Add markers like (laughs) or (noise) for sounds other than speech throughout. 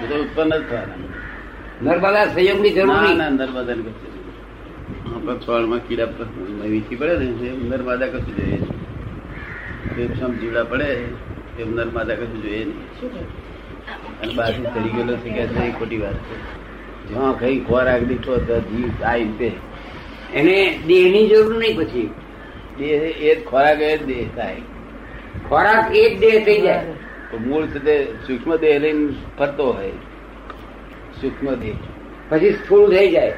ઉત્પન્ન જ થવાના. નર્મદા સંયોગની જરૂર ના નર્મદા ને. આપણા છોડમાં કીડા વીછી પડે ને એમ નર્મદા કશું જોઈએ. રેશમ જીવડા પડે એમ નર્મદા કશું જોઈએ નહીં. અને બાજુ ચડી ગયેલો છે કે છે એ ખોટી વાત છે. જ્યાં કઈ ખોરાક દીઠો જીવ થાય તે એને દેહની જરૂર નહીં પછી. દેહ એ જ ખોરાક એ જ દેહ થાય. ખોરાક એ જ દેહ થઈ જાય. મૂળ છે તે સૂક્ષ્મ દેહ લઈને ફરતો હોય. સૂક્ષ્મ દેહ પછી સ્થૂળ થઈ જાય.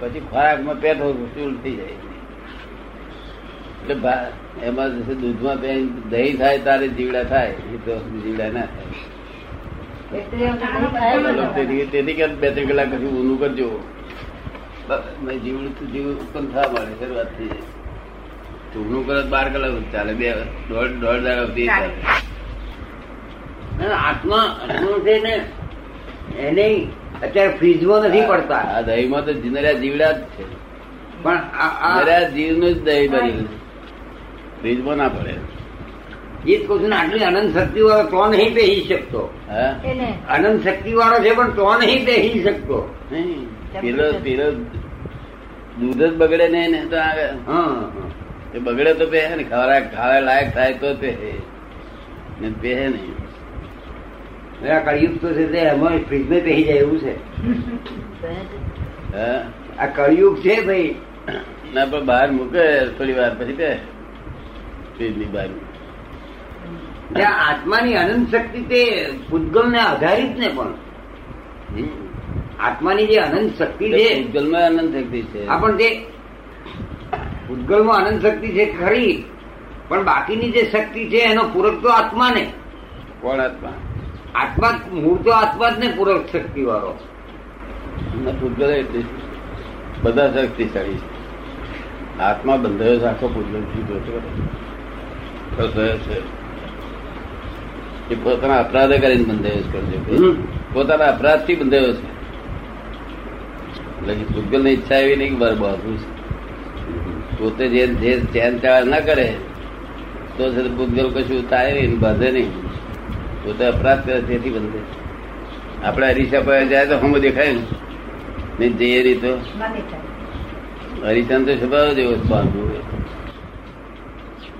પછી ખોરાકમાં પેટો સ્થૂળ થઈ જાય. એટલે એમાં જશે દૂધમાં પેન દહીં થાય તારે જીવડા થાય. એ તો જીવડા ના થાય. તેની તેથી કે બે ત્રણ કલાક પછી ઊંધું કરજો. જીવડું તો જીવ ઉત્પન્ન થવા મળે શરૂઆત થઈ જાય. ઊનું કરે બાર કલાક ચાલે બે દોઢ દોઢ દાડા સુધી ચાલે. આત્મા આત્મા છે ને એને અત્યારે ફ્રીજમાં નથી પડતા. આ દહીંમાં તો જીનર્યા જીવડા જ છે. પણ આ- જીવનું જ દહીં બની. ફ્રીજમાં ના પડે. એ જ કહું આટલી અનંત શક્તિ વાળો તો નહીં પહેરી શકતો. હા? અનંત શક્તિ વાળો છે પણ તો નહીં પહેરી શકતો. નહીં. પેલો પેલો દૂધ જ બગડે નહીં ને તો આવે. હા એ બગડે તો બે ને ખવરા ખાવા લાયક થાય તો બે ને બે નહીં. આ કળિયુગ તો છે તે એમાં ફ્રીજમાં પહેરી જાય એવું છે. હા આ કળિયુગ છે ભાઈ. ના પણ બહાર મૂકે થોડી વાર પછી બે ફ્રીજની બહાર આત્માની અનંત શક્તિ તે પૂતગલ ને આધારિત ને પણ. આત્માની જે અનંત શક્તિ છે. પૂતગલમાં અનંત શક્તિ છે. આ પણ તે પૂતગલમાં અનંત શક્તિ છે ખરી. પણ બાકીની જે શક્તિ છે એનો પૂરક તો આત્મા ને. કોણ આત્મા? આત્મા મૂળ તો આત્મા જ ને પૂરક શક્તિ વાળો ના પૂતગલ એટલે બધા શક્તિશાળી છે. આત્મા બંધાયો છે આખો પૂતગલ જુદો છે એ પોતાના અપરાધ કરીને બંધાયો છે. પોતાના અપરાધથી બંધાયો છે. એટલે પૂતગલની ઈચ્છા એવી નહીં મારે છે પોતે જે ચેન ચાળ ના કરે તો છે કશું થાય નહીં બાંધે નહીં. પોતે અપરાધ કરે તેથી બંધે આપણે અરીસા પર જાય તો હમ દેખાય ને? નહીં જઈએ નહીં તો. હરીસાન તો સ્વભાવ જેવો જ બાંધવું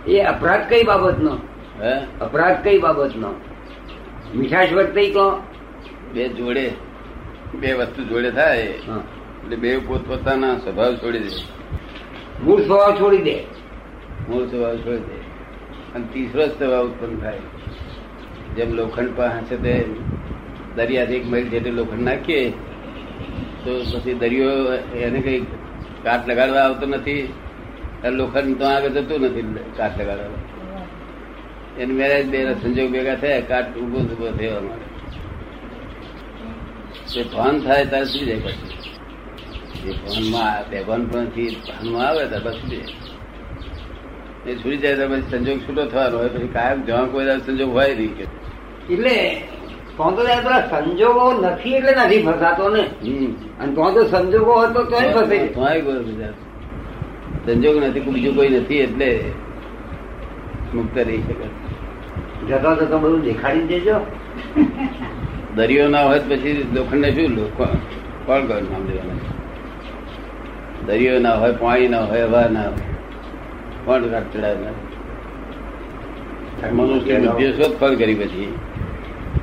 એ અપરાધ કઈ બાબતનો? હે? અપરાધ કઈ બાબતનો? મીઠાશ વર્તઈ કહો? બે જોડે. બે વસ્તુ જોડે થાય. હા. એટલે બે પોતપોતાના સ્વભાવ છોડી દે. મૂળ સ્વભાવ છોડી દે. મૂળ સ્વભાવ છોડી દે. અને તીસરો સ્વભાવ ઉત્પન્ન થાય. જેમ લોખંડ પાસે તે દરિયાથી એક મેલ જેટલું લોખંડ નાખીએ, તો પછી દરિયો એને કઈ કાટ લગાડવા આવતો નથી લોખંડ તો આગળ જતું નથી કાટ લગાડવા. એની મેરેજ બે સંજોગ ભેગા થયા, કાટ ઊભો ઊભો થયો અમારે. તે ભાન થાય ત્યારે શું જાય પછી. એ ભાનમાં બેભાન પણ ભાનમાં આવે ત્યારે છૂટી જાય. એ છૂટી જાય તો પછી સંજોગ છૂટો થવાનો હોય, પછી કાયમ જવા કોઈ સંજોગ હોય નહીં કે. એટલે તો પેલા સંજોગો નથી એટલે નથી ફસાતો ને. અને તો તો સંજોગો હતો તો ફસે. કોઈ સંજોગ નથી બીજું કોઈ નથી એટલે મુક્ત રહી શકે. જતો જતો બધું દેખાડી દેજો. દરિયો ના હોય પછી લોખંડ ને શું કોણ કોણ નામ દેવાના દરિયો ના હોય પાણી ના હોય હવા ના હોય. કોણ કાટ ચડાવે? મનુષ્ય શોધખોળ કરી પછી?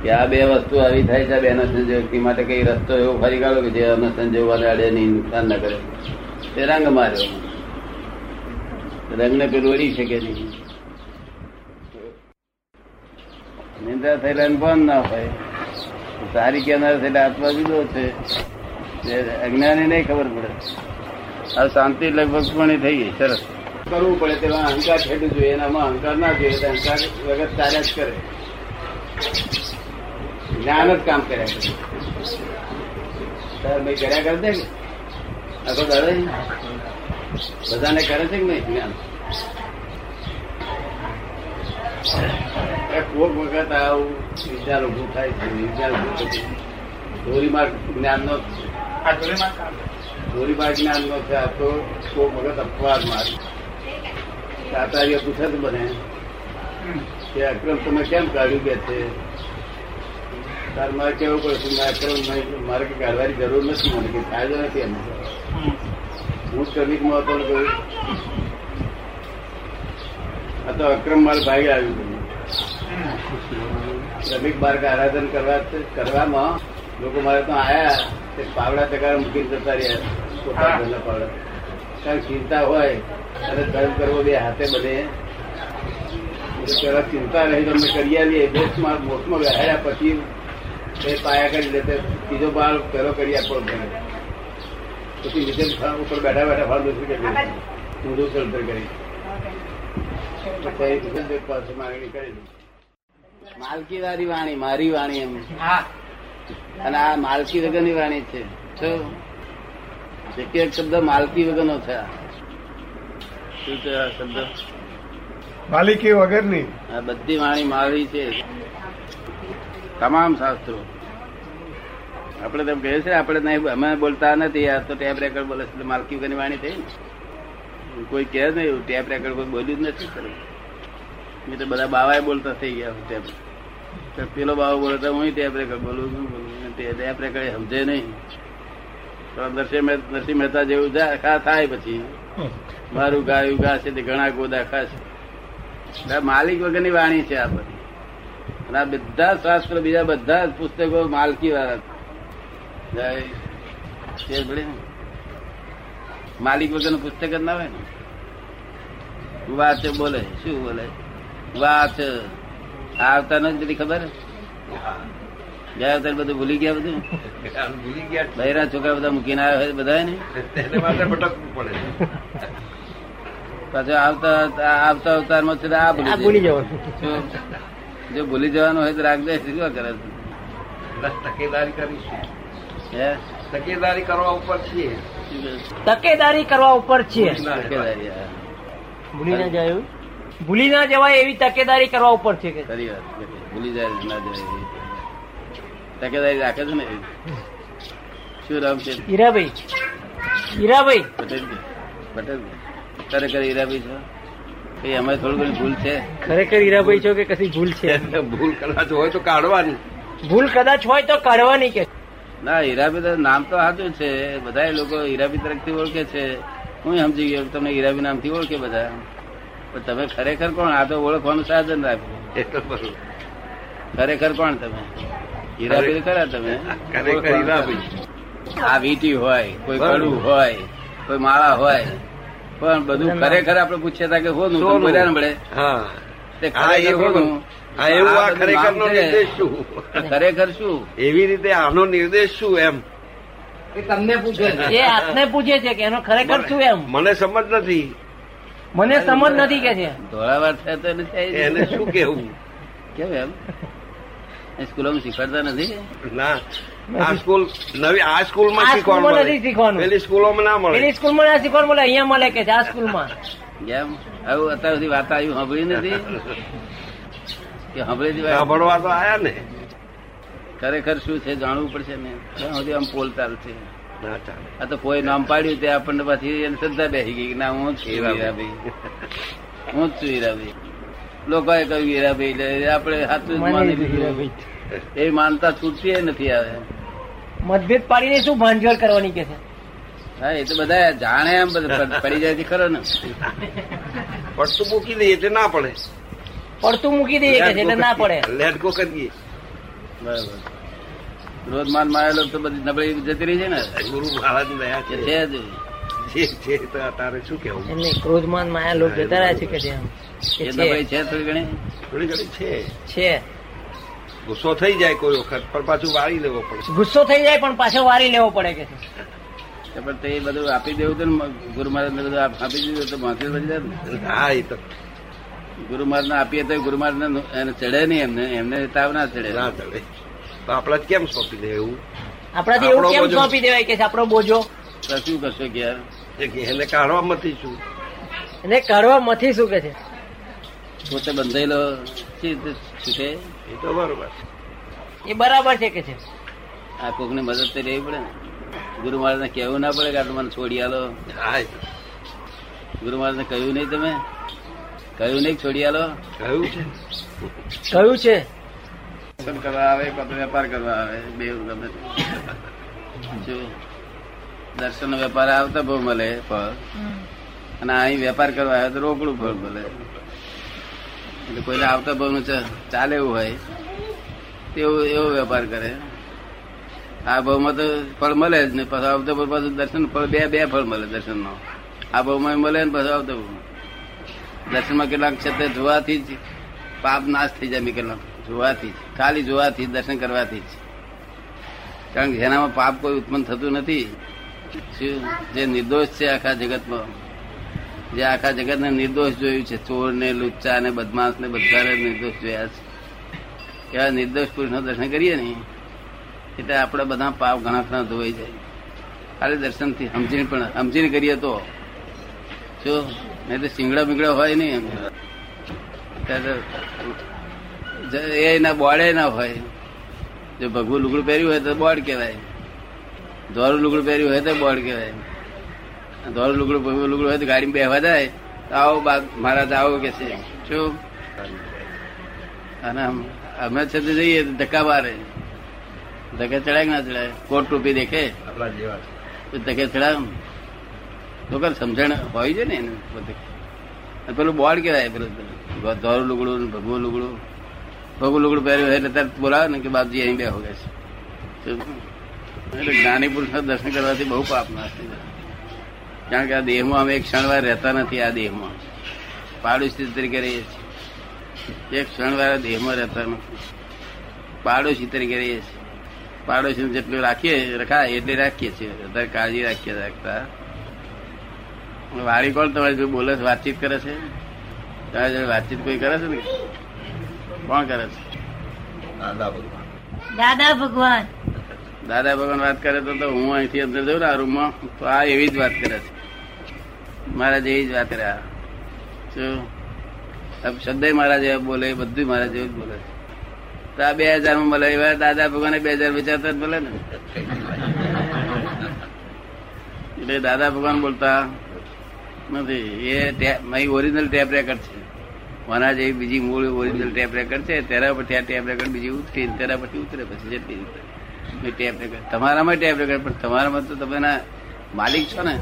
કે આ બે વસ્તુ આવી થાય છે બેના સંજોગથી માટે કઈ રસ્તો એવો ફરી કાઢો કે જે અનસંજોગ સંજોગવાને અડે નહીં નુકસાન ના કરે. તે રંગ માર્યો. રંગને પેલું અડી શકે નહીં. નિંદા થયેલા ભાન ના હોય. સારી કેનાર થયેલા આત્મા જુદો છે. અજ્ઞાની નહીં ખબર પડે. આ શાંતિ લગભગ પણ થઈ ગઈ, સરસ. કરવું પડે તેમાં અહંકાર છેડવું જોઈએ એનામાં અહંકાર ના જોઈએ અહંકાર વગર ચાલ્યા જ કરે. જ્ઞાન જ કામ કર્યા કરે તાર ભાઈ કર્યા કરે છે કે આખો દાડો જ? બધાને કરે છે કે નહીં જ્ઞાન એ કોક વખત આવું વિચાર ઉભું થાય છે વિચાર ઉભું થાય છે. ધોરીમાર્ગ જ્ઞાન નો ધોરીમાર્ગ જ્ઞાન નો છે આ તો કોક વખત અપવાદ માર્ગ આચાર્ય પૂછે તો બને કે અક્રમ તમે કેમ કાઢ્યું કે છે તાર મારે કેવું પડશે મારે મારે કઈ કાઢવાની જરૂર નથી મને કઈ ફાયદો નથી એમ. હું શ્રમિકમાં હતો ને કહ્યું આ તો અક્રમ માલ ભાગે આવ્યું શ્રમિક માર્ગ આરાધન કરવા કરવામાં લોકો મારે તો આયા તે પાવડા ટકા મૂકીને જતા રહ્યા પોતાના ઘરના પાવડા. કારણ ચિંતા હોય અને ધર્મ કરવો બે હાથે બધે પેલા ચિંતા રહી તમે કરી આવીએ. દેશમાં મોટમાં બેહાડ્યા પછી એ પાયા કરી લે તે ત્રીજો બાર પેલો કરી આપો પછી નીચે ઉપર બેઠા બેઠા ફાળ દોષી કરી. દે. ઊંધું સળતર કરી પાસે માંગણી કરી માલકી વાળી વાણી મારી વાણી એમ. હા. અને આ માલકી વગરની વાણી છે. એક એક શબ્દ માલકી વગરનો છે શું છે આ શબ્દ? માલિકી વગરની? આ બધી વાણી મારી છે. તમામ શાસ્ત્રો. આપણે તેમ કહે છે આપણે નહીં અમે બોલતા નથી આ તો ટેપ રેકર્ડ બોલે છે માલકી વગરની વાણી થઈ ને. કોઈ કહે નહીં એવું ટેપ રેકર્ડ કોઈ બોલ્યું જ નથી ખરું. મેં તો બધા બાવાએ બોલતા થઈ ગયા ટેપ. પેલો બાવો બોલે તો હું ટેપ રેકર્ડ બોલું છું બોલું ટેપ રેકર્ડ સમજે નહીં. નરસિંહ મહેતા નરસિંહ મહેતા જેવું ખા થાય પછી. મારું ગાયું છે તે ઘણા ગોદા ખાશે. માલિક વગરની વાણી છે આ બધી. અને આ બધા શાસ્ત્ર બીજા બધા જ પુસ્તકો માલકી વાળા. માલિક વગરનું પુસ્તક જ ના હોય ને? વાત બોલે શું બોલે? વાત આવતા નથી બધી ખબર? ગયા અવતાર બધું ભૂલી ગયા બધું? ભૂલી ગયા. બહેરા છોકરા બધા મૂકીને આવ્યા હોય બધા ને? પાછું આવતા આવતા અવતારમાં આ ભૂલી જવાનું? જો ભૂલી જવાનું હોય તો રાખજે શું કરે છે? તકેદારી કરીશું હે? તકેદારી કરવા ઉપર છીએ? તકેદારી કરવા ઉપર છીએ. તકેદારી, હા. ભૂલી ના જાય ભૂલી ના જવાય એવી તકેદારી કરવા ઉપર છે કે? ખરી વાત ભૂલી જાય ના જાય તકેદારી. રાખે છે ને. શું રામ છે? હીરાભાઈ. હીરાભાઈ. પટેલ? પટેલ? ખરેખર હીરાભાઈ છો? એ અમે થોડું ઘણી ભૂલ છે. ખરેખર હીરાભાઈ છો કે કશી ભૂલ છે? (laughs) ભૂલ કદાચ હોય તો કાઢવાની. ભૂલ કદાચ હોય તો કાઢવાની કે? ના હીરાબી તો નામ તો સાચું છે. બધા લોકો હીરાભાઈ તરફથી ઓળખે છે. હું સમજી ગયો તમને નામ નામથી ઓળખે બધા પણ તમે ખરેખર કોણ? આ તો ઓળખવાનું સાધન રાખ્યું. ખરેખર કોણ તમે? હીરાબી ખરા તમે? (laughs) ખરેખર આ વીટી હોય કોઈ કડું હોય કોઈ માળા હોય પણ બધું ખરેખર આપણે પૂછ્યા હતા કે હોનું તો. બોલ્યા ને મળે હા. એ ખરેખર બરોબર. હા, એવું આ ખરેખર નો નિર્દેશ શું? ખરેખર શું? એવી રીતે આનો નિર્દેશ શું એમ? તમને પૂછે એ આપને પૂછે છે કે એનો ખરેખર શું એમ? મને સમજ નથી. મને સમજ નથી કે છે. ધોળાવાર થયા તો નથી એને શું કેવું? કેમ એમ? સ્કૂલોમાં શીખવાડતા નથી? ના. આ સ્કૂલ નવી આ સ્કૂલ શીખવાનું નથી શીખવાનું. પેલી સ્કૂલોમાં ના મળે. પેલી સ્કૂલમાં ના શીખવાનું મળે અહીંયા મળે કે આ સ્કૂલમાં? કેમ? આવું અત્યાર સુધી વાત આવ્યું સાંભળી નથી? કે સાંભળી સાંભળવા તો આયા ને. ખરેખર શું છે જાણવું પડશે ને. ત્યાં સુધી આમ પોલ છે. ના આ તો કોઈ નામ પાડ્યું તે આપણને પાછી એને શ્રદ્ધા બેસી ગઈ કે ના હું જ છું હીરાભાઈ (laughs) હું જ છું હીરાભાઈ લોકોએ કહ્યું હીરાભાઈ એટલે આપણે સાચું માની લીધું. એ માનતા છૂટતી નથી આવે. મતભેદ પાડીને શું ભાંજોડ કરવાની કે છે? હા એ તો બધા જાણે એમ પડી જાય છે ખરો ને. પડતું મૂકી દઈએ એટલે ના પડે. પડતું મૂકી દઈએ કે એટલે ના પડે. લેટકો કરીએ. બરાબર. રોજ માન માયેલો તો બધી નબળી જતી રહી છે ને. ગુરુ મહારાજ દયા છે. છે જ. છે છે તો તારે શું કેવું એમને ક્રોધમાન માયા લોક જતા રહ્યા છે કે છે. એ છે. છે થોડી ઘણી? થોડી ઘણી છે. છે. ગુસ્સો થઈ જાય કોઈ વખત પણ પાછું વાળી લેવો પડે. ગુસ્સો થઈ જાય પણ પાછો વાળી લેવો પડે કે પણ તે બધું આપી દેવું તો ને ગુરુ મહારાજ ને બધું આપી દીધું તો માથે બની જાય ને. હા એ તો. ગુરુ મહારાજ ને આપીએ તો ગુરુ મહારાજ ને એને ચડે નહીં એમને એમને તાવ ના ચડે. ના ચડે. તો આપણા કેમ સોંપી દે એવું? આપણાથી એવું કેમ સોંપી દેવાય કે આપણો બોજો. શું કરશો કે યાર? એ કે એને કાઢવા મથી શું? એને કાઢવા મથી શું કે છે? પોતે બંધાયેલો છે છૂટે એ તો બરોબર. એ બરાબર છે કે છે? આ કોક ને મદદ તો રહેવી પડે ને. ગુરુ મહારાજ ને કહેવું ના પડે કે તમને મને છોડી આલો. હા. ગુરુ મહારાજ ને કહ્યું નહીં તમે? કહ્યું નહીં છોડી આલો? કહ્યું છે. કયું છે. કરવા આવે? વેપાર કરવા આવે? બે ગમે. જો દર્શન વેપાર આવતા બહુ મળે ફળ. અને અહીં વેપાર કરવા આવે તો રોકડું ફળ મળે. એટલે કોઈને આવતા બહુ ચાલે એવું હોય તેવો એવો વેપાર કરે. આ ભાવમાં તો ફળ મળે જ ને પછી આવતા ભાવ પાછું દર્શન ફળ બે બે ફળ મળે દર્શનનો. આ ભાવમાં મળે ને પછી આવતા ભાવમાં દર્શનમાં કેટલાક છે તે જોવાથી જ પાપ નાશ થઈ જાય કેટલાક. જોવાથી જ. ખાલી જોવાથી દર્શન કરવાથી જ. કારણ કે જેનામાં પાપ કોઈ ઉત્પન્ન થતું નથી જે નિર્દોષ છે આખા જગતમાં. જે આખા જગતને નિર્દોષ જોયું છે. ચોર ને લુચ્ચા ને બદમાશ ને બધાને નિર્દોષ જોયા છે. એવા નિર્દોષ પુરુષના દર્શન કરીએ ને, એટલે આપણે બધા પાપ ઘણા ઘણા ધોવાઈ જાય. ખાલી દર્શનથી સમજીને પણ સમજીને કરીએ તો. જો, નહીં તો સિંગડા બીંગડા હોય નહીં એ ના બોડે ના હોય. જો ભગવું લુગડું પહેર્યું હોય તો બોડ કહેવાય. ધોરું લુગડું પહેર્યું હોય તો બોડ કહેવાય. ધોરું લુગડું લુગડું હોય તો ગાડીમાં બેહવા જાય તો આવો મહારાજ આવો કે છે. શું? અને અમે છે તો જઈએ ધક્કા મારે. ધકે ચડાય ના ચડાય? કોટ ટોપી દેખે? આપણા જેવા છે. તો કર સમજણ હોય છે ને એને બધે. પેલું બોર્ડ કહેવાય પેલું ધોરું લુગડું ભગવું લુગડું. ભગવું લુગડું પહેર્યું હોય એટલે તરત બોલાવે ને કે બાપજી અહીં બેહો કે છે. એટલે જ્ઞાની પુરુષના દર્શન કરવાથી બહુ પાપ નાશ જાય કારણ કે આ દેહમાં અમે એક ક્ષણવાર રહેતા નથી, આ દેહમાં. પાડોશી તરીકે રહીએ છીએ. એક ક્ષણવાર દેહમાં રહેતા નથી. પાડોશી તરીકે રહીએ છીએ. પાડોશી જેટલું રાખીએ, રખાય, એટલે રાખીએ છીએ. વધારે કાળજી રાખીએ રાખતા. વાળી કોણ તમારી જોડે બોલે છે? વાતચીત કરે છે? તમારી જોડે વાતચીત કોઈ કરે છે ને? કોણ કરે છે? દાદા ભગવાન દાદા ભગવાન. દાદા ભગવાન વાત કરે તો હું અહીંથી અંદર જઉં ને આ રૂમમાં, તો આ એવી જ વાત કરે છે. મારા જેવી જ વાત કર્યા શું શબ્દ મારા જેવા બોલે બધું મારા જેવું જ બોલે છે. તો આ બે હજારમાં મળે એવા દાદા ભગવાને બે હજાર વિચારતા જ બોલે ને. એટલે દાદા ભગવાન બોલતા, નથી, એ ઓરિજિનલ ટેપ રેકર્ડ છે. મારા જેવી બીજી મૂળ ઓરિજિનલ ટેપ રેકર્ડ છે, તેના પછી આ ટેપ રેકર્ડ બીજી ઉતરી તેના પછી ઉતરે પછી જેટલી ઉતરે ટેપ રેકર્ડ તમારામાં ટેપ રેકર્ડ પણ તમારામાં તો તમે માલિક છો ને?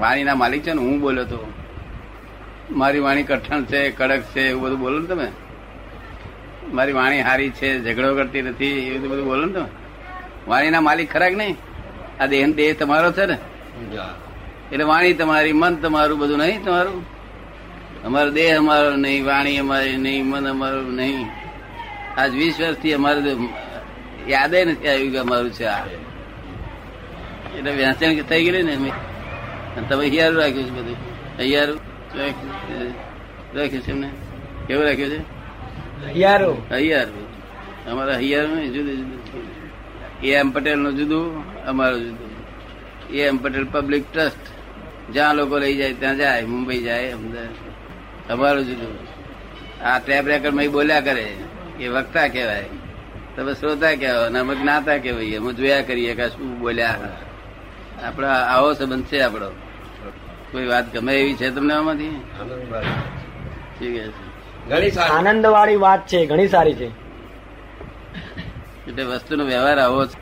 વાણીના માલિક છો ને? હું બોલ્યો તો મારી વાણી કઠણ છે કડક છે એવું બધું બોલો ને તમે? મારી વાણી હારી છે ઝઘડો કરતી નથી એવું બધું બોલો ને તમે? વાણીના માલિક ખરાક નહીં? આ દેહ દેહ તમારો છે ને. એટલે વાણી તમારી મન તમારું બધું નહીં તમારું? અમારો દેહ અમારો નહીં વાણી અમારી નહીં મન અમારું નહીં. આજ વીસ વર્ષથી અમારે યાદે નથી આવ્યું કે અમારું છે આ. એટલે વ્યાસણ થઈ ગયેલી ને અમે. તમે હિયારું રાખ્યું છે બધું. હિયારું રાખ્યું છે. એમને? કેવું રાખ્યું છે? યારો હૈયારું. અમારા હૈયારું જુદું જુદું. એ એમ પટેલનું જુદું અમારું જુદું. A M Patel public trust. જ્યાં લોકો લઈ જાય ત્યાં જાય. મુંબઈ જાય અમદાવાદ. અમારું જુદું. આ ટેપ રેકર્ડમાં બોલ્યા કરે. એ વક્તા કહેવાય. તમે શ્રોતા કહેવો અને અમે જ્ઞાતા કહેવાય અમે જોયા કરીએ કે શું બોલ્યા. આપડા આવો સંબંધ છે આપણો. કોઈ વાત ગમે એવી છે તમને આમાંથી? ઠીક છે. આનંદ વાળી વાત છે ઘણી સારી છે. એટલે વસ્તુનો વ્યવહાર આવો છે.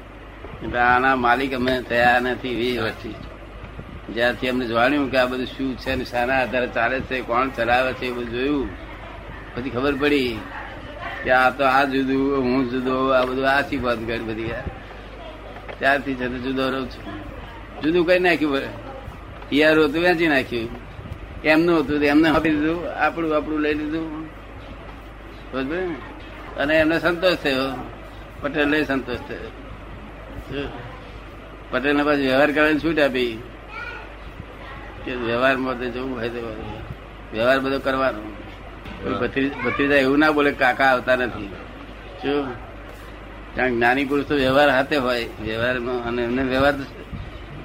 એટલે આના માલિક અમે થયા નથી વીસ વર્ષથી. જ્યારથી અમને જાણ્યું કે આ બધું શું છે ને શાના આધારે ચાલે છે કોણ ચલાવે છે એ બધું જોયું. પછી ખબર પડી કે આ તો આ જુદું, હું જુદો, આ બધું આ વાત કરી બધી. ત્યારથી છે તે જુદો રહું છું. જુદું કઈ નાખ્યું હિયારું હતું, વેચી નાખ્યું. એમનું હતું એમને આપી દીધું, આપણું આપણું લઈ લીધું? અને એમને સંતોષ થયો. પટેલ સંતોષ થયો. શું? પટેલ ને પાછું વ્યવહાર કરવાની છૂટ આપી. કે વ્યવહારમાં માટે જવું હોય તો વ્યવહાર બધો કરવાનો. ભત્રીજા એવું ના બોલે કાકા આવતા નથી. શું કારણ જ્ઞાની પુરુષ તો વ્યવહાર હાથે હોય વ્યવહારમાં અને એમને વ્યવહાર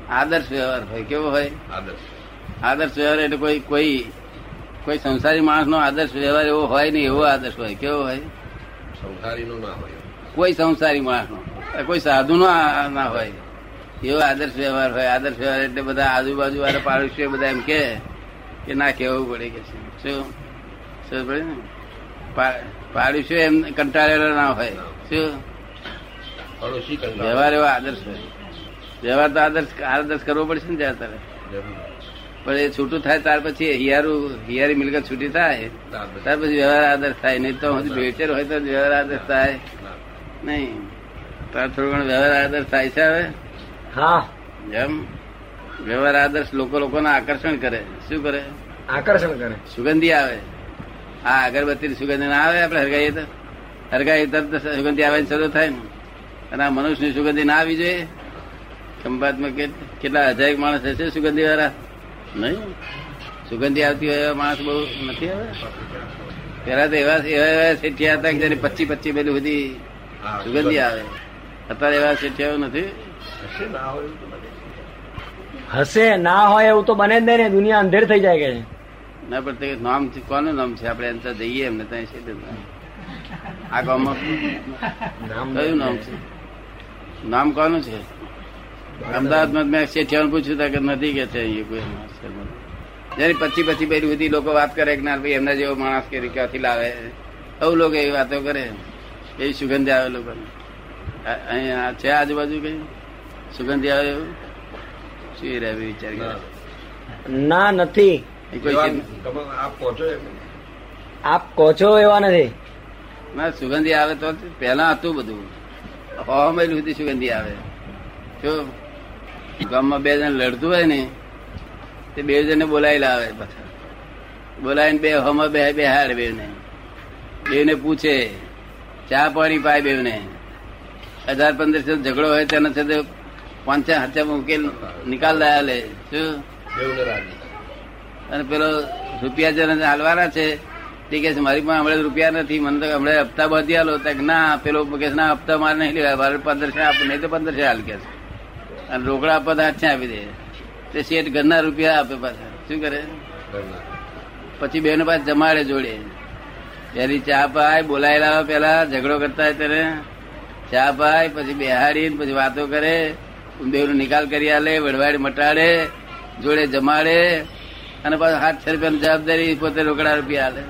આદર્શ વ્યવહાર હોય. કેવો હોય? આદર્શ. આદર્શ વ્યવહાર એટલે કોઈ કોઈ કોઈ સંસારી માણસનો આદર્શ વ્યવહાર એવો હોય નહીં એવો આદર્શ હોય. કેવો હોય? સંસારીનો ના હોય. કોઈ સંસારી માણસનો. કોઈ સાધુનો ના હોય. એવો આદર્શ વ્યવહાર હોય. આદર્શ વ્યવહાર એટલે બધા આજુબાજુ વાળા પાડોશીઓ બધા એમ કે ના કેવું પડે કે શું શું પડે ને પા- પાડોશીઓ એમ કંટાળેલો ના હોય. શું? વ્યવહાર એવો આદર્શ હોય વ્યવહાર તો આદર્શ આદર્શ કરવો પડશે ને ત્યાં તારે. પણ એ છૂટું થાય ત્યાર પછી હિયારું હિયારી મિલકત છૂટી થાય ત્યાર પછી. વ્યવહાર આદર્શ થાય. નહીં તો હજી ભેચર હોય તો વ્યવહાર આદર્શ થાય. નહીં. તાર થોડું ઘણો વ્યવહાર આદર્શ થાય છે હવે? હા. એમ વ્યવહાર આદર્શ લોકો લોકોના આકર્ષણ કરે. શું કરે? આકર્ષણ કરે. સુગંધી આવે. આ અગરબત્તી સુગંધી ના આવે આપણે હરગાઈએ તો. હરગાઈ તરત સુગંધી આવે શરૂ થાય ને. અને આ મનુષ્યની સુગંધી ના આવી જોઈએ. ખંભાતમાં કેટલા હજાર માણસ હશે સુગંધી વાળા નહીં. સુગંધી આવતી હોય એવા માણસ બહુ નથી આવે પેલા તો એવા એવા એવા શેઠિયા હતા કે જેને પચી પચી પેલી બધી સુગંધી આવે. અત્યારે એવા શેઠિયાઓ નથી. હશે ના હોય એવું તો બને. હશે ના હોય એવું તો બને જ નહીં ને. દુનિયા અંધેર થઈ જાય કે છે. ના પણ તે નામ કોનું નામ છે? આપણે એમ તો જઈએ એમને ત્યાં છે આ ગામમાં નામ કયું નામ છે? નામ કોનું છે? અમદાવાદમાં મેં શેઠિયાને પૂછ્યું હતા કે નથી કે છે અહીંયા કોઈ. જેની પછી પછી પેલી બધી લોકો વાત કરે કે ના ભાઈ એમના જેવો માણસ કે ક્યાંથી લાવે? એવું લોકો એવી વાતો કરે. એવી સુગંધી આવે લોકોને. અહીંયા છે આજુબાજુ કઈ? સુગંધી આવે એવું? શું રહે વિચાર ના. નથી. આપ કહો છો એવા નથી. ના સુગંધી આવે તો પેલા હતું બધું. હોમેલ સુધી સુગંધી આવે. જો ગામમાં બે જણ લડતું હોય ને તે બે જણને બોલાવી લાવે પાછા. બોલાવીને બે હોમાં બે બે બેહાડે બેવને બેવને પૂછે ચા પાણી પાય બેવને હજાર પંદરસો ઝઘડો હોય તેના સાથે પાંચ હાથે ઉકેલ નિકાલ લાયા લે. શું? બેવને રાજી. અને પેલો રૂપિયા જેને હાલવાના છે, તે કે મારી પાસે હમણાં રૂપિયા નથી, મને તો હમણાં હપ્તા બાંધી હાલો તો ના, પેલો કે ના, હપ્તા મારે નહીં લેવા મારે પંદરસો આપ, નહીં તો પંદરસો હાલ કે અને રોકડા આપવા તો હાથે આપી દે. તે શેઠ ઘરના રૂપિયા આપે પાછા. શું કરે? પછી બેનો પાસે જમાડે જોડે. પેલી ચા પાય, બોલાયેલા પેલા ઝઘડો કરતા હોય ત્યારે. ચા પાય, પછી બેહાડી પછી વાતો કરે. બેવનો નિકાલ કરી આલે વડવાડી મટાડે, જોડે જમાડે. અને પાછું હાથ રૂપિયાની જવાબદારી પોતે રોકડા રૂપિયા હાલે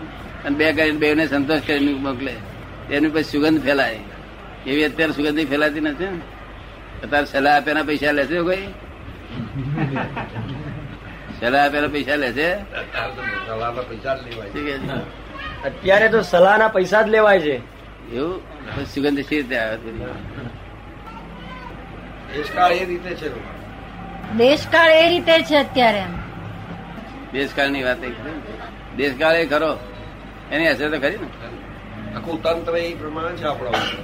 અને બે કરીને બેવને સંતોષ કરીને મોકલે. એની પછી સુગંધ ફેલાય. એવી અત્યારે સુગંધી ફેલાતી નથી ને. અત્યારે સલાહ આપ્યાના પૈસા લેશે કોઈ? સલાહ આપેલા પૈસા લેશે? અત્યારે તો સલાહના પૈસા જ લેવાય. છે? અત્યારે તો સલાહના પૈસા જ લેવાય છે. એવું? સુગંધ સી રીતે આવે? દેશકાળ એ રીતે છે. દેશકાળ એ રીતે છે અત્યારે દેશકાળની વાત? દેશકાળ એ ખરો. એની અસર તો ખરી ને. આખું તંત્ર એ પ્રમાણે છે આપણા ઉપર.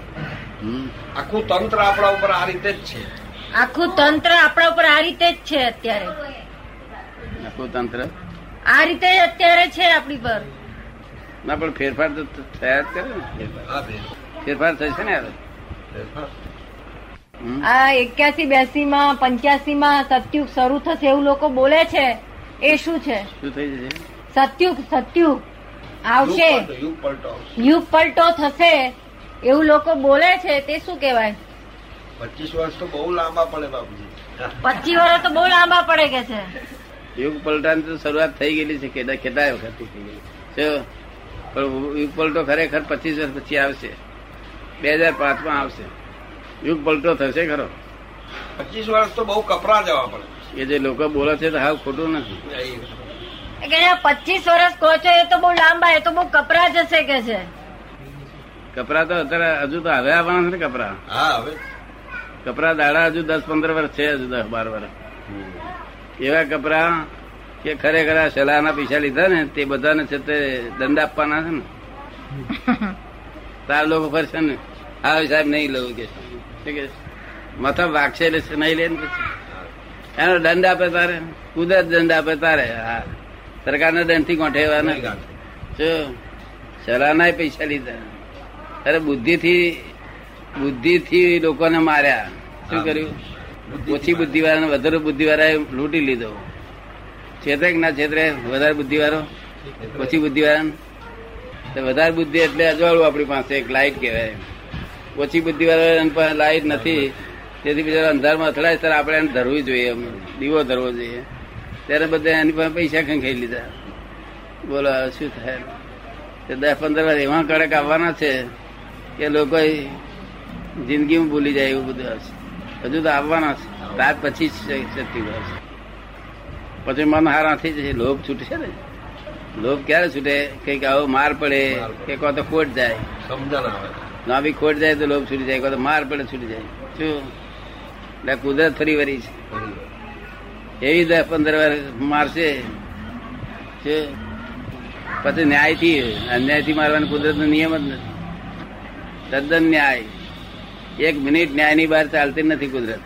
આખું તંત્ર આપણા ઉપર આ રીતે જ છે. આખું તંત્ર આપણા ઉપર આ રીતે જ છે અત્યારે. આખું તંત્ર? આ રીતે અત્યારે છે આપણી પર. ના પણ ફેરફાર તો થયા જ કરે ને. ફેરફાર. થશે ને હવે? આ એક્યાસી બેસી માં પંચ્યાસી માં સત્યુગ શરૂ થશે એવું લોકો બોલે છે. એ શું છે? શું થઈ જશે? સત્યુગ સત્યુગ આવશે. યુગ પલટો, થશે એવું લોકો બોલે છે તે શું કહેવાય? પચીસ વર્ષ તો બહુ લાંબા પડે બાપુજી. પચીસ વર્ષ તો બહુ લાંબા પડે કે છે? યુગ પલટાની તો શરૂઆત થઈ ગયેલી છે કેટલા કેટલાય વખત થઈ ગયેલી. પણ યુગ પલટો ખરેખર પચીસ વર્ષ પછી આવશે. બે હજાર પાંચમાં આવશે. યુગ પલટો થશે ખરો. પચીસ વર્ષ તો બહુ કપરા જવા પડે. એ જે લોકો બોલે છે તો હાવ ખોટું નથી. પચીસ વર્ષ કહો છો એ તો બહુ લાંબા એ તો બહુ કપરા જશે કે છે? કપરા તો અત્યારે હજુ તો હવે આવવાના છે ને કપરા. હા હવે. કપરા દાડા હજુ દસ પંદર વર્ષ છે હજુ દસ બાર વર્ષ. એવા કપરા કે ખરેખર આ સલાહના પૈસા લીધા ને તે બધાને છે તે દંડ આપવાના છે ને. તાર લોકો ફરશે ને. હા સાહેબ નહીં લઉં કે કે? માથા વાગશે એટલે નહીં લે ને પછી. એનો દંડ આપે તારે? કુદરત દંડ આપે તારે? હા. સરકારના દંડથી ગોઠેવા નહીં. નથી સલાહના પૈસા લીધા. અરે બુદ્ધિથી બુદ્ધિથી લોકોને માર્યા. શું કર્યું? ઓછી બુદ્ધિ વાળાને વધારે બુદ્ધિ વાળાએ લૂંટી લીધો. છેતરે કે ના છેતરે? વધારે બુદ્ધિ વાળો ઓછી બુદ્ધિ વાળા વધારે બુદ્ધિ એટલે અજવાળું આપણી પાસે એક લાઈટ કહેવાય. ઓછી બુદ્ધિ વાળા લાઈટ નથી. તેથી બીજા અંધારમાં અથડાય ત્યારે આપણે એને ધરવું જોઈએ. દીવો ધરવો જોઈએ. ત્યારે બધા એની પાસે પૈસા ખાઈ લીધા? બોલો શું થાય? તે દસ પંદર વાર એવા કડક આવવાના છે કે લોકો જિંદગીમાં ભૂલી જાય એવું બધું હશે. હજુ તો આવવાના છે. રાત પછી જ શક્તિ હશે પછી મન હારા થઈ જશે. લોભ છૂટશે ને? લોભ ક્યારે છૂટે? કંઈક આવો માર પડે કે કહો તો ખોટ જાય. સમજણ આવે. ના બી ખોટ જાય તો લોભ છૂટી જાય કહો તો માર પડે છૂટી જાય. શું? એટલે કુદરત ફરી વરી છે. એવી દસ પંદર વાર મારશે છે. પછી ન્યાયથી અન્યાયથી મારવાનો કુદરતનો નિયમ જ નથી. તદ્દન ન્યાય. એક મિનિટ ન્યાયની બહાર ચાલતી નથી કુદરત.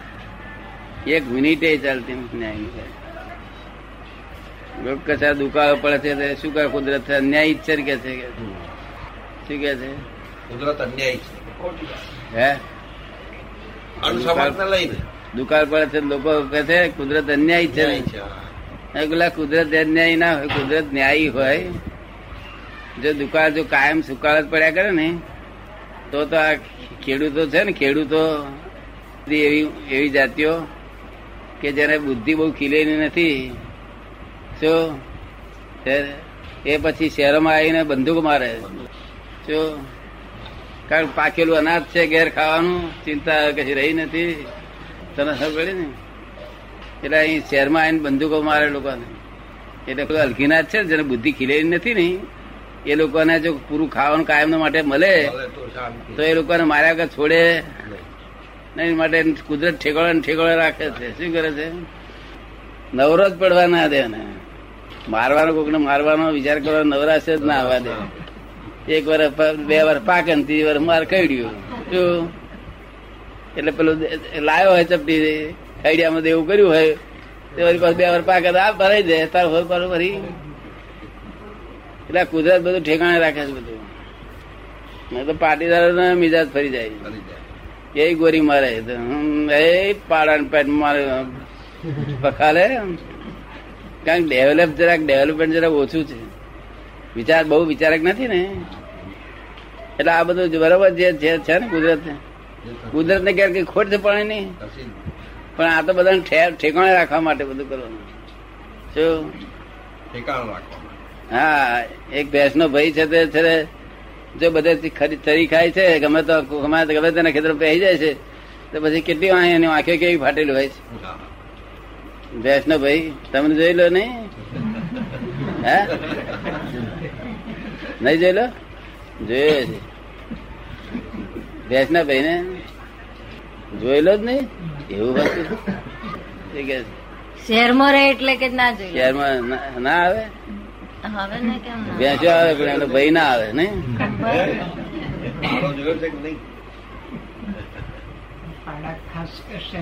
એક મિનિટે ચાલતી નથી ન્યાયની બહાર. લોકો કશા દુકાળો પડે છે શું કરે કુદરત? અન્યાય ઈચ્છર કે છે? શું કે છે? કુદરત અન્યાય છે. હે? લઈને. દુકાળ પડે છે લોકો કહે છે કુદરત અન્યાય છે. પેલા કુદરત અન્યાયી ના હોય કુદરત ન્યાયી હોય. જો દુકાળ જો કાયમ સુકાળ જ પડ્યા કરે ને તો તો આ ખેડૂતો છે ને ખેડૂતો એવી એવી જાતિઓ કે જેને બુદ્ધિ બહુ ખીલેલી નથી. શું એ પછી શહેરોમાં આવીને બંદૂક મારે. શું કારણ પાકેલું અનાજ છે ઘેર ખાવાનું ચિંતા કશી રહી નથી. તને ખબર પડી ને? એટલે અહીં શહેરમાં આવીને બંદૂકો મારે લોકોને. એટલે કોઈ જ છે જેને બુદ્ધિ ખીલેલી નથી ને એ લોકોને જો પૂરું ખાવાનું કાયમ માટે મળે તો એ લોકોને માર્યા વગર છોડે. નહીં માટે કુદરત ઠેકોળે ને રાખે છે. શું કરે છે? નવરો જ પડવા ના દે ને મારવાનો કોકને મારવાનો વિચાર કરવાનો નવરાશ જ ના આવવા દે. એક વાર બે વાર પાકે ને ત્રીજી વાર માર કડ્યું શું એટલે પેલું લાયો હોય ચપટી આઈડિયામાં એવું કર્યું હોય તે વળી પાસે બે વાર પાકે આ ભરાઈ જાય તાર હોય પર ભરી એટલે કુદરત બધું ઠેકાણે રાખે છે બધું. મેં તો પાટીદારો મિજાજ ફરી જાય. એ ગોરી મારે એ પાડા પેટ મારે. પખાલે. કારણ ડેવલપ જરાક ડેવલપમેન્ટ જરાક ઓછું છે. વિચાર બહુ વિચારક નથી ને? એટલે આ બધું બરોબર જે છે ને કુદરત. કુદરત ને ક્યારે ખોટ છે પણ નહીં. પણ આ તો બધાને ઠેકાણે રાખવા માટે બધું કરવાનું. શું? હા એક ભેંસ નો ભાઈ છે તે છે જો બધે ખરી ચરી ખાય છે ગમે તો ગમે તો ગમે તેના ખેતર પહેરી જાય છે તો પછી કેટલી વાંહી એની આંખે કેવી ફાટેલી હોય છે? ભેંસ નો ભાઈ તમને જોઈ લો નહીં? (laughs) હે? નહીં જોયેલો? જોયે છે. ભેંસ ના ભાઈ ને જોયેલો જ નહીં? એવું હતું શહેરમાં રહે એટલે કે ના જોઈએ શહેરમાં ના- આવે? ને કેમ ના? ભેંસો આવે? પણ એનો ભાઈ ના આવે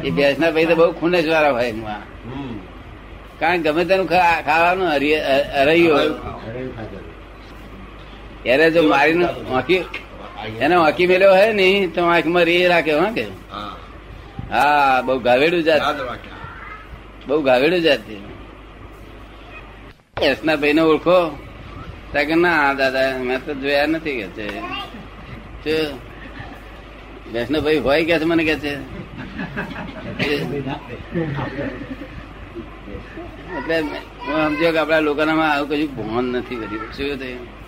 એ ભાઈ તો બહુ ખુનેશ વાળા હોય એમાં હમ. કારણ ગમે તેનું ખાવાનું હરી- હરૈયું એને જો મારીને વાંકી એને વાંકી મેલ્યો હોય ને તો આંખમાં રે રાખે હા કે? હા. બહુ ગાવેડું જાત. બહુ ગાવેડું જાત છે. ભાઈ ને ઓળખો. કે ના દાદા મેં તો જોયા નથી કે છે. શું? ભાઈ હોય કે છે મને કે છે? એટલે હું સમજ્યો કે આપડા લોકોનામાં આવું કશું ભાન નથી કર્યું. શું થયું?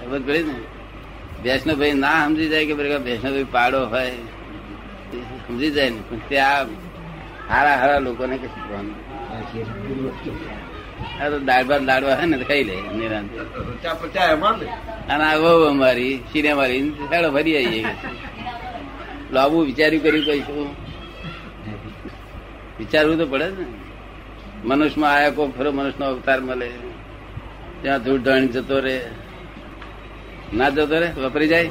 ખબર પડી ને ભેંસનો ભાઈ ના સમજી જાય કે ભેંસનો ભાઈ પાડો હોય સમજી જાય ને, પણ ત્યાં હારા હારા લોકોને કશું. આ તો ભાત લાડવા હોય ને ખાઈ લે, નિરાંતે. અને આ વહુ અમારી, સિને મારી હેડો ફરી આવીએ. લાંબુ વિચાર્યું કર્યું કહીશું વિચારવું તો પડે ને. મનુષ્યમાં આયા કોઈ ફરો, મનુષ્યનો અવતાર મળે. ત્યાં ધૂળ ધણી જતો રે ના જતો રે વપરી જાય?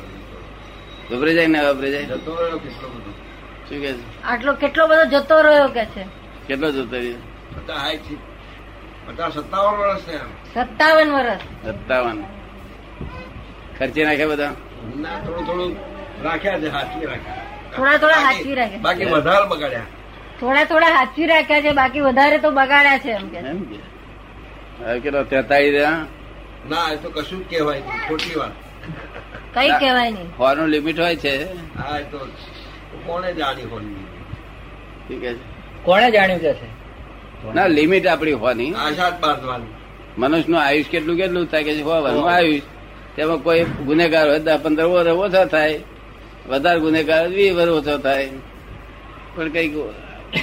વપરી જાય ને વપરી જાય? જતો રહ્યો કેટલો બધો? શું કે છે? આટલો કેટલો બધો જતો રહ્યો કે છે? કેટલો જતો રહ્યો? સત્તાવન વર્ષ છે સત્તાવન વર્ષ. સત્તાવન. ખર્ચી નાખ્યા બધા? ના થોડું થોડું રાખ્યા છે હાથી રાખ્યા. થોડા થોડા હાથી રાખ્યા. બાકી વધારે બગાડ્યા. થોડા થોડા હાથી રાખ્યા છે બાકી વધારે તો બગાડ્યા છે એમ કે એમ કે. હવે કેટલો તેતાળી રહ્યા ના એ તો કશું જ કહેવાય ખોટી વાત. કઈ કહેવાય નહીં. ફોરનું લિમિટ હોય છે. હા તો જાણી હોની ઠીક છે. કોણે જાણ્યું કે છે? ના લિમિટ આપણી હોવાની. જ બાંધવાની મનુષ્યનું આયુષ કેટલું કેટલું થાય કે હોવાનું આયુષ તેમાં કોઈ ગુનેગાર હોય દસ પંદર વર્ષ ઓછા થાય. વધારે ગુનેગાર વીસ વર ઓછો થાય. પણ કંઈક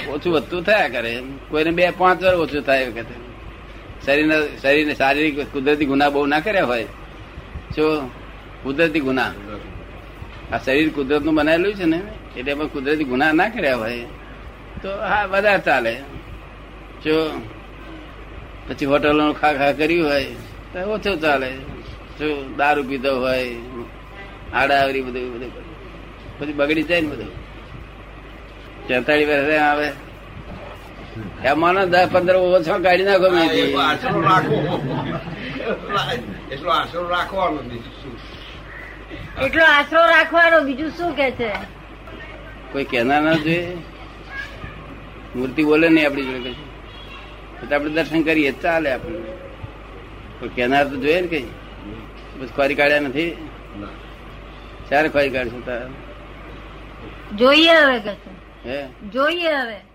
ઓછું વધતું થયા કરે. કોઈને બે પાંચ વર ઓછું થાય એ વખતે. શરીરના શરીરને શારીરિક કુદરતી ગુના બહુ ના કર્યા હોય. જો કુદરતી ગુના. આ શરીર કુદરતનું બનાવેલું છે ને એટલે એમાં કુદરતી ગુના ના કર્યા હોય તો હા વધારે ચાલે. જો પછી હોટલો ખા ખા કર્યું હોય તો ઓછું ચાલે. જો દારૂ પીધો હોય આડાવરી બધું બધું પછી બગડી જાય ને બધું. ચેતાળી વર્ષે આવે. એમાં દસ પંદર ઓછો કાઢી નાખો મેં. એટલો આશરો રાખવાનો એટલો આશરો રાખવાનો બીજું શું કે છે? કોઈ કહેનાર ના જોઈએ. મૂર્તિ બોલે નહીં આપણી જોડે કશું. તો આપણે દર્શન કરીએ ચાલે આપણને. કોઈ કહેનાર તો જોઈએ ને કઈ? બસ ખોરી કાઢ્યા નથી. ચારે ખોરી કાઢશું તાર. જોઈએ હવે કે હે? જોઈએ હવે.